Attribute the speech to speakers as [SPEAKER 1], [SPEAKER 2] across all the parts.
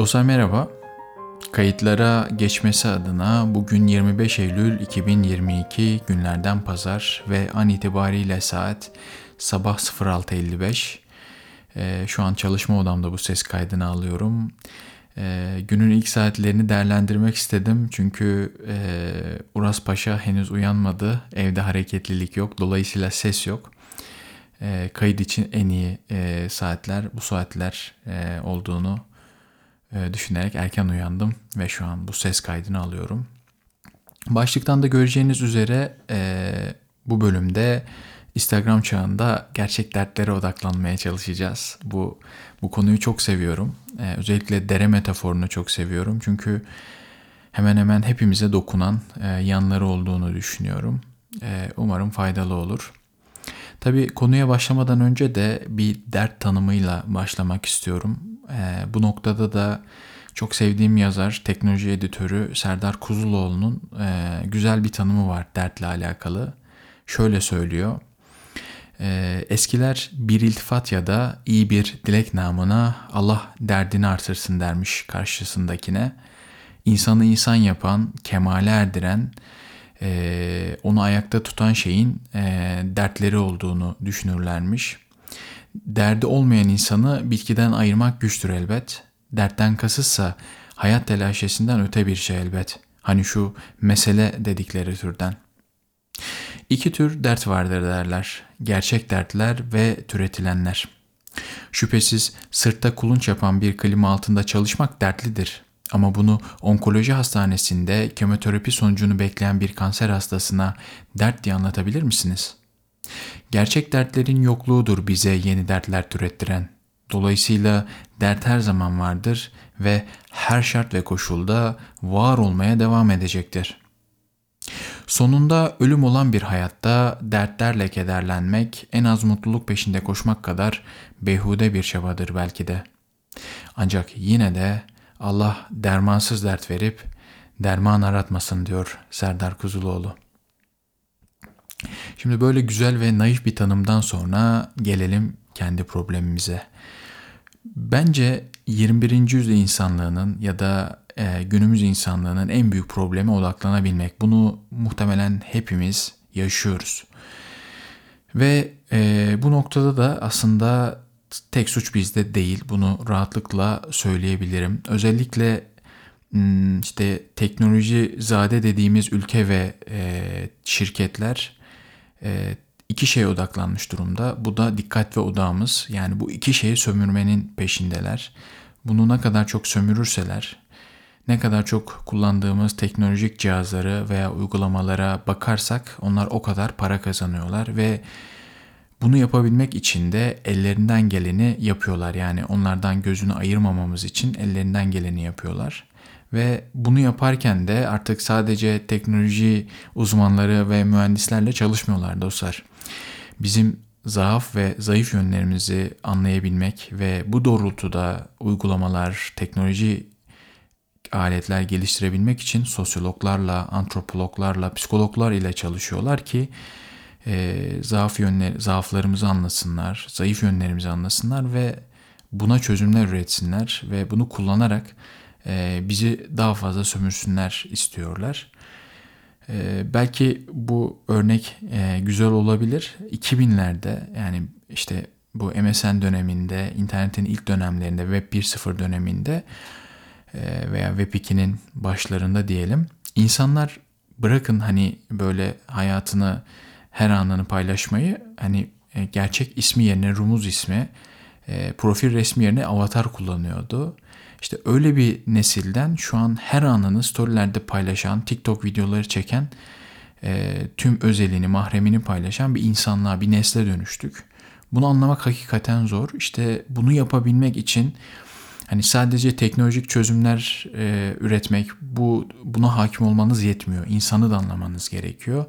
[SPEAKER 1] Dostlar merhaba. Kayıtlara geçmesi adına bugün 25 Eylül 2022 günlerden pazar ve an itibariyle saat sabah 06.55. Ee, şu an çalışma odamda bu ses kaydını alıyorum. Ee, günün ilk saatlerini değerlendirmek istedim çünkü e, Uras Paşa henüz uyanmadı. Evde hareketlilik yok. Dolayısıyla ses yok. Ee, kayıt için en iyi e, saatler bu saatler e, olduğunu e, düşünerek erken uyandım ve şu an bu ses kaydını alıyorum. Başlıktan da göreceğiniz üzere e, bu bölümde Instagram çağında gerçek dertlere odaklanmaya çalışacağız. Bu bu konuyu çok seviyorum. E, özellikle dere metaforunu çok seviyorum. Çünkü hemen hemen hepimize dokunan yanları olduğunu düşünüyorum. Umarım faydalı olur. Tabii konuya başlamadan önce de bir dert tanımıyla başlamak istiyorum. E, bu noktada da çok sevdiğim yazar, teknoloji editörü Serdar Kuzuloğlu'nun e, güzel bir tanımı var dertle alakalı. Şöyle söylüyor. E, eskiler bir iltifat ya da iyi bir dilek namına Allah derdini artırsın dermiş karşısındakine. İnsanı insan yapan, kemale erdiren, e, onu ayakta tutan şeyin e, dertleri olduğunu düşünürlermiş. Derdi olmayan insanı bitkiden ayırmak güçtür elbet. Dertten kasıtsa hayat telaşesinden öte bir şey elbet. Hani şu mesele dedikleri türden. İki tür dert vardır derler. Gerçek dertler ve türetilenler. Şüphesiz sırtta kulunç yapan bir klima altında çalışmak dertlidir. Ama bunu onkoloji hastanesinde kemoterapi sonucunu bekleyen bir kanser hastasına dert diye anlatabilir misiniz? Gerçek dertlerin yokluğudur bize yeni dertler türettiren. Dolayısıyla dert her zaman vardır ve her şart ve koşulda var olmaya devam edecektir. Sonunda ölüm olan bir hayatta dertlerle kederlenmek en az mutluluk peşinde koşmak kadar behude bir çabadır belki de. Ancak yine de Allah dermansız dert verip derman aratmasın diyor Serdar Kuzuloğlu. Şimdi böyle güzel ve naif bir tanımdan sonra gelelim kendi problemimize. Bence 21. yüzyıl insanlığının ya da e, günümüz insanlığının en büyük problemi odaklanabilmek. Bunu muhtemelen hepimiz yaşıyoruz. Ve e, bu noktada da aslında tek suç bizde değil. Bunu rahatlıkla söyleyebilirim. Özellikle hmm, işte teknoloji zade dediğimiz ülke ve e, şirketler iki şeye odaklanmış durumda. Bu da dikkat ve odağımız. Yani bu iki şeyi sömürmenin peşindeler. Bunu ne kadar çok sömürürseler, ne kadar çok kullandığımız teknolojik cihazları veya uygulamalara bakarsak onlar o kadar para kazanıyorlar ve bunu yapabilmek için de ellerinden geleni yapıyorlar. Yani onlardan gözünü ayırmamamız için ellerinden geleni yapıyorlar. Ve bunu yaparken de artık sadece teknoloji uzmanları ve mühendislerle çalışmıyorlar dostlar. Bizim zaaf ve zayıf yönlerimizi anlayabilmek ve bu doğrultuda uygulamalar, teknoloji aletler geliştirebilmek için sosyologlarla, antropologlarla, psikologlar ile çalışıyorlar ki e, zaaf yönler, zaaflarımızı anlasınlar, zayıf yönlerimizi anlasınlar ve buna çözümler üretsinler ve bunu kullanarak bizi daha fazla sömürsünler istiyorlar. E, belki bu örnek e, güzel olabilir. 2000'lerde yani işte bu MSN döneminde, internetin ilk dönemlerinde, Web 1.0 döneminde e, veya Web 2'nin başlarında diyelim. insanlar bırakın hani böyle hayatını her anını paylaşmayı hani e, gerçek ismi yerine rumuz ismi, profil resmi yerine avatar kullanıyordu. İşte öyle bir nesilden şu an her anını storylerde paylaşan, TikTok videoları çeken, e, tüm özelini, mahremini paylaşan bir insanlığa, bir nesle dönüştük. Bunu anlamak hakikaten zor. İşte bunu yapabilmek için hani sadece teknolojik çözümler e, üretmek, bu buna hakim olmanız yetmiyor. İnsanı da anlamanız gerekiyor.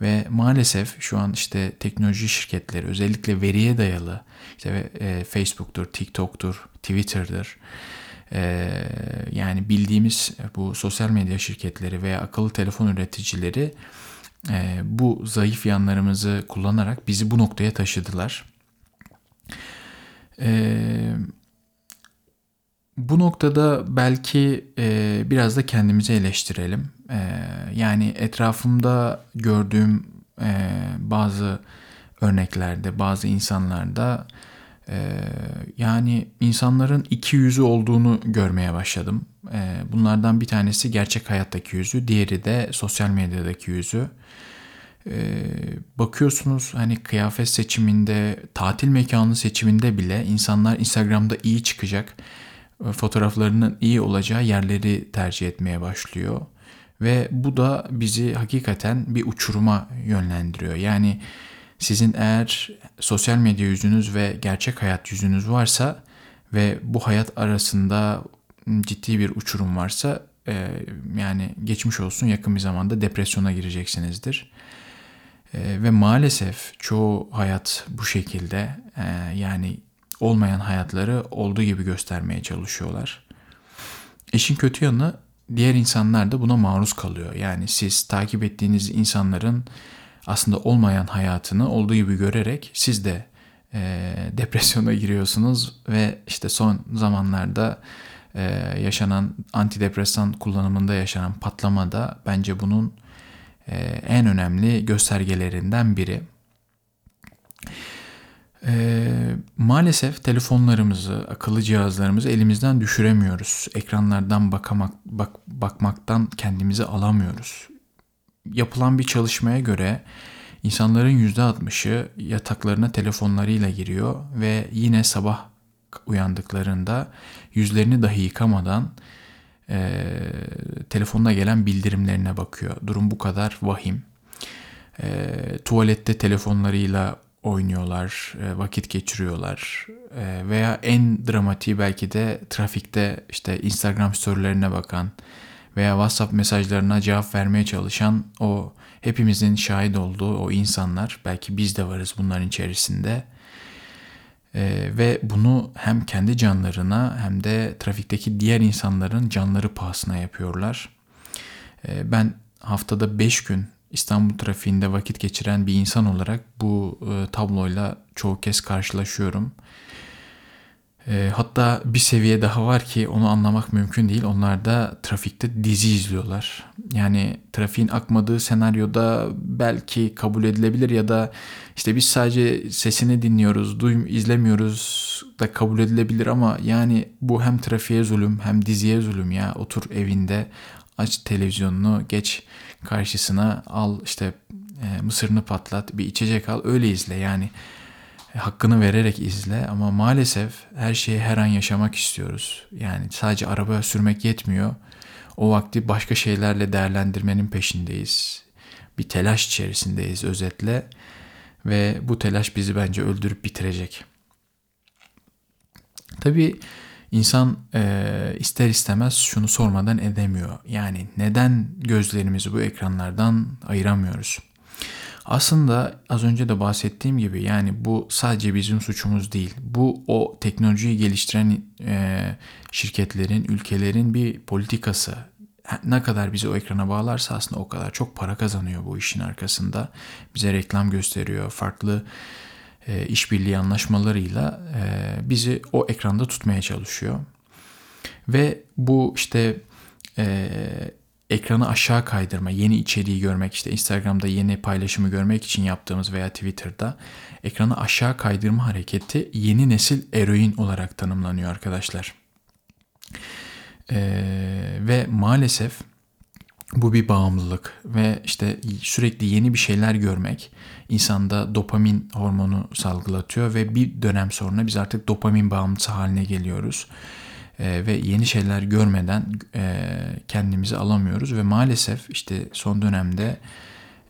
[SPEAKER 1] Ve maalesef şu an işte teknoloji şirketleri özellikle veriye dayalı işte e, Facebook'tur, TikTok'tur, Twitter'dır ee, yani bildiğimiz bu sosyal medya şirketleri veya akıllı telefon üreticileri e, bu zayıf yanlarımızı kullanarak bizi bu noktaya taşıdılar. Ee, bu noktada belki e, biraz da kendimizi eleştirelim. E, yani etrafımda gördüğüm e, bazı örneklerde, bazı insanlarda e, yani insanların iki yüzü olduğunu görmeye başladım. E, bunlardan bir tanesi gerçek hayattaki yüzü, diğeri de sosyal medyadaki yüzü. E, bakıyorsunuz hani kıyafet seçiminde, tatil mekanı seçiminde bile insanlar Instagram'da iyi çıkacak fotoğraflarının iyi olacağı yerleri tercih etmeye başlıyor. Ve bu da bizi hakikaten bir uçuruma yönlendiriyor. Yani sizin eğer sosyal medya yüzünüz ve gerçek hayat yüzünüz varsa ve bu hayat arasında ciddi bir uçurum varsa e, yani geçmiş olsun yakın bir zamanda depresyona gireceksinizdir. E, ve maalesef çoğu hayat bu şekilde e, yani olmayan hayatları olduğu gibi göstermeye çalışıyorlar. İşin kötü yanı diğer insanlar da buna maruz kalıyor. Yani siz takip ettiğiniz insanların aslında olmayan hayatını olduğu gibi görerek siz de e, depresyona giriyorsunuz ve işte son zamanlarda e, yaşanan antidepresan kullanımında yaşanan patlama da bence bunun e, en önemli göstergelerinden biri. E, maalesef telefonlarımızı, akıllı cihazlarımızı elimizden düşüremiyoruz. Ekranlardan bakamak, bak, bakmaktan kendimizi alamıyoruz. Yapılan bir çalışmaya göre insanların %60'ı yataklarına telefonlarıyla giriyor ve yine sabah uyandıklarında yüzlerini dahi yıkamadan e, telefonuna gelen bildirimlerine bakıyor. Durum bu kadar vahim. E, tuvalette telefonlarıyla oynuyorlar, e, vakit geçiriyorlar e, veya en dramatiği belki de trafikte işte Instagram storylerine bakan veya WhatsApp mesajlarına cevap vermeye çalışan o hepimizin şahit olduğu o insanlar belki biz de varız bunların içerisinde e, ve bunu hem kendi canlarına hem de trafikteki diğer insanların canları pahasına yapıyorlar. ben haftada 5 gün İstanbul trafiğinde vakit geçiren bir insan olarak bu e, tabloyla çoğu kez karşılaşıyorum. E, hatta bir seviye daha var ki onu anlamak mümkün değil. Onlar da trafikte dizi izliyorlar. Yani trafiğin akmadığı senaryoda belki kabul edilebilir ya da işte biz sadece sesini dinliyoruz, duyum izlemiyoruz da kabul edilebilir ama yani bu hem trafiğe zulüm hem diziye zulüm ya. Otur evinde aç televizyonunu geç karşısına al işte e, mısırını patlat bir içecek al öyle izle yani hakkını vererek izle ama maalesef her şeyi her an yaşamak istiyoruz. Yani sadece araba sürmek yetmiyor. O vakti başka şeylerle değerlendirmenin peşindeyiz. Bir telaş içerisindeyiz özetle ve bu telaş bizi bence öldürüp bitirecek. Tabii İnsan e, ister istemez şunu sormadan edemiyor. Yani neden gözlerimizi bu ekranlardan ayıramıyoruz? Aslında az önce de bahsettiğim gibi yani bu sadece bizim suçumuz değil. Bu o teknolojiyi geliştiren e, şirketlerin, ülkelerin bir politikası. Ne kadar bizi o ekrana bağlarsa aslında o kadar çok para kazanıyor bu işin arkasında. Bize reklam gösteriyor, farklı e, işbirliği anlaşmalarıyla e, bizi o ekranda tutmaya çalışıyor. Ve bu işte e, ekranı aşağı kaydırma, yeni içeriği görmek, işte Instagram'da yeni paylaşımı görmek için yaptığımız veya Twitter'da ekranı aşağı kaydırma hareketi yeni nesil eroin olarak tanımlanıyor arkadaşlar. Ee, ve maalesef bu bir bağımlılık ve işte sürekli yeni bir şeyler görmek insanda dopamin hormonu salgılatıyor ve bir dönem sonra biz artık dopamin bağımlısı haline geliyoruz. Ee, ve yeni şeyler görmeden e, kendimizi alamıyoruz ve maalesef işte son dönemde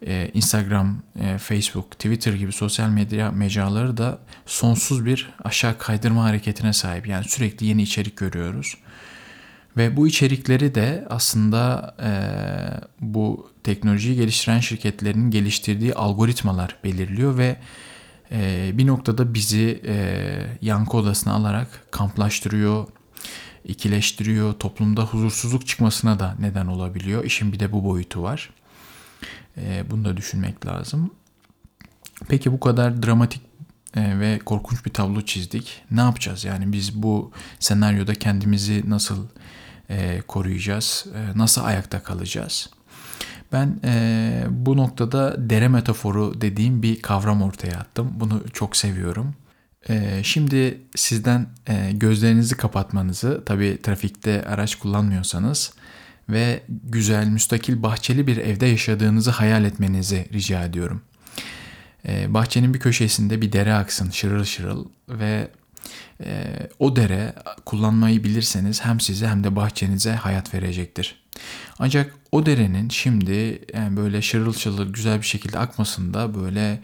[SPEAKER 1] e, Instagram, e, Facebook, Twitter gibi sosyal medya mecraları da sonsuz bir aşağı kaydırma hareketine sahip. Yani sürekli yeni içerik görüyoruz. Ve bu içerikleri de aslında e, bu teknolojiyi geliştiren şirketlerin geliştirdiği algoritmalar belirliyor ve e, bir noktada bizi e, yankı odasına alarak kamplaştırıyor, ikileştiriyor, toplumda huzursuzluk çıkmasına da neden olabiliyor. İşin bir de bu boyutu var. E, bunu da düşünmek lazım. Peki bu kadar dramatik e, ve korkunç bir tablo çizdik. Ne yapacağız? Yani biz bu senaryoda kendimizi nasıl e, koruyacağız? E, nasıl ayakta kalacağız? Ben bu noktada dere metaforu dediğim bir kavram ortaya attım. Bunu çok seviyorum. E, şimdi sizden e, gözlerinizi kapatmanızı, tabii trafikte araç kullanmıyorsanız ve güzel, müstakil, bahçeli bir evde yaşadığınızı hayal etmenizi rica ediyorum. E, bahçenin bir köşesinde bir dere aksın şırıl şırıl ve e, o dere kullanmayı bilirseniz hem size hem de bahçenize hayat verecektir. Ancak o derenin şimdi yani böyle şırıl şırıl güzel bir şekilde akmasında böyle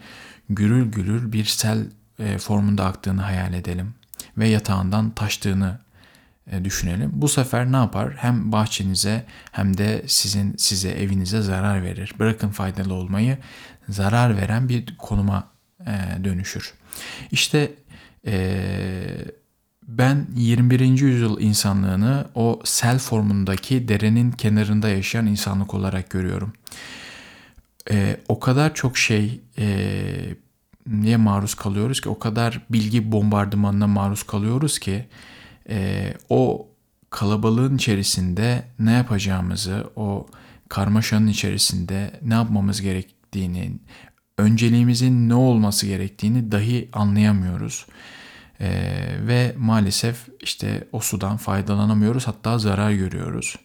[SPEAKER 1] gürül gürül bir sel e, formunda aktığını hayal edelim ve yatağından taştığını e, düşünelim. Bu sefer ne yapar? Hem bahçenize hem de sizin size evinize zarar verir. Bırakın faydalı olmayı zarar veren bir konuma e, dönüşür. İşte ben 21. yüzyıl insanlığını o sel formundaki derenin kenarında yaşayan insanlık olarak görüyorum. o kadar çok şey niye maruz kalıyoruz ki o kadar bilgi bombardımanına maruz kalıyoruz ki e, o kalabalığın içerisinde ne yapacağımızı, o karmaşanın içerisinde ne yapmamız gerektiğini, önceliğimizin ne olması gerektiğini dahi anlayamıyoruz. Ee, ve maalesef işte o sudan faydalanamıyoruz hatta zarar görüyoruz.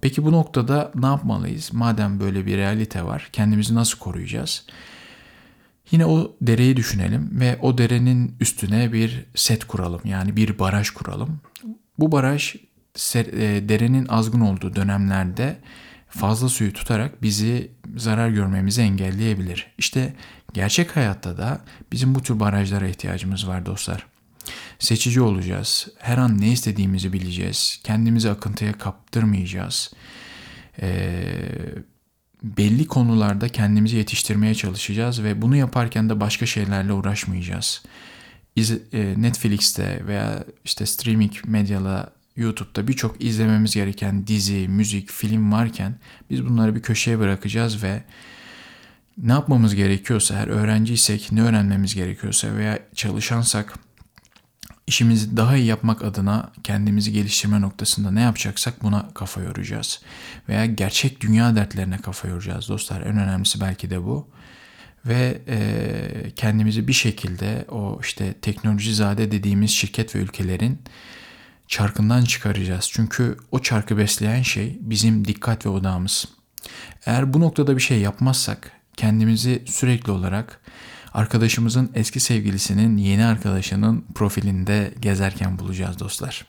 [SPEAKER 1] Peki bu noktada ne yapmalıyız? Madem böyle bir realite var kendimizi nasıl koruyacağız? Yine o dereyi düşünelim ve o derenin üstüne bir set kuralım. Yani bir baraj kuralım. Bu baraj e, derenin azgın olduğu dönemlerde fazla suyu tutarak bizi zarar görmemizi engelleyebilir. İşte gerçek hayatta da bizim bu tür barajlara ihtiyacımız var dostlar. Seçici olacağız. Her an ne istediğimizi bileceğiz. Kendimizi akıntıya kaptırmayacağız. Ee, belli konularda kendimizi yetiştirmeye çalışacağız ve bunu yaparken de başka şeylerle uğraşmayacağız. E, Netflix'te veya işte streaming medyala YouTube'da birçok izlememiz gereken dizi, müzik, film varken biz bunları bir köşeye bırakacağız ve ne yapmamız gerekiyorsa, eğer öğrenciysek ne öğrenmemiz gerekiyorsa veya çalışansak işimizi daha iyi yapmak adına kendimizi geliştirme noktasında ne yapacaksak buna kafa yoracağız. Veya gerçek dünya dertlerine kafa yoracağız dostlar. En önemlisi belki de bu. Ve e, kendimizi bir şekilde o işte teknoloji zade dediğimiz şirket ve ülkelerin çarkından çıkaracağız. Çünkü o çarkı besleyen şey bizim dikkat ve odağımız. Eğer bu noktada bir şey yapmazsak kendimizi sürekli olarak arkadaşımızın eski sevgilisinin yeni arkadaşının profilinde gezerken bulacağız dostlar.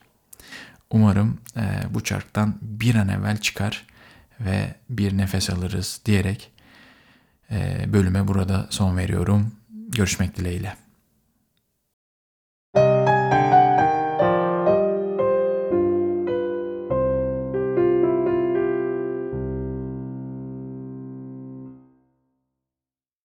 [SPEAKER 1] Umarım e, bu çarktan bir an evvel çıkar ve bir nefes alırız diyerek e, bölüme burada son veriyorum. Görüşmek dileğiyle.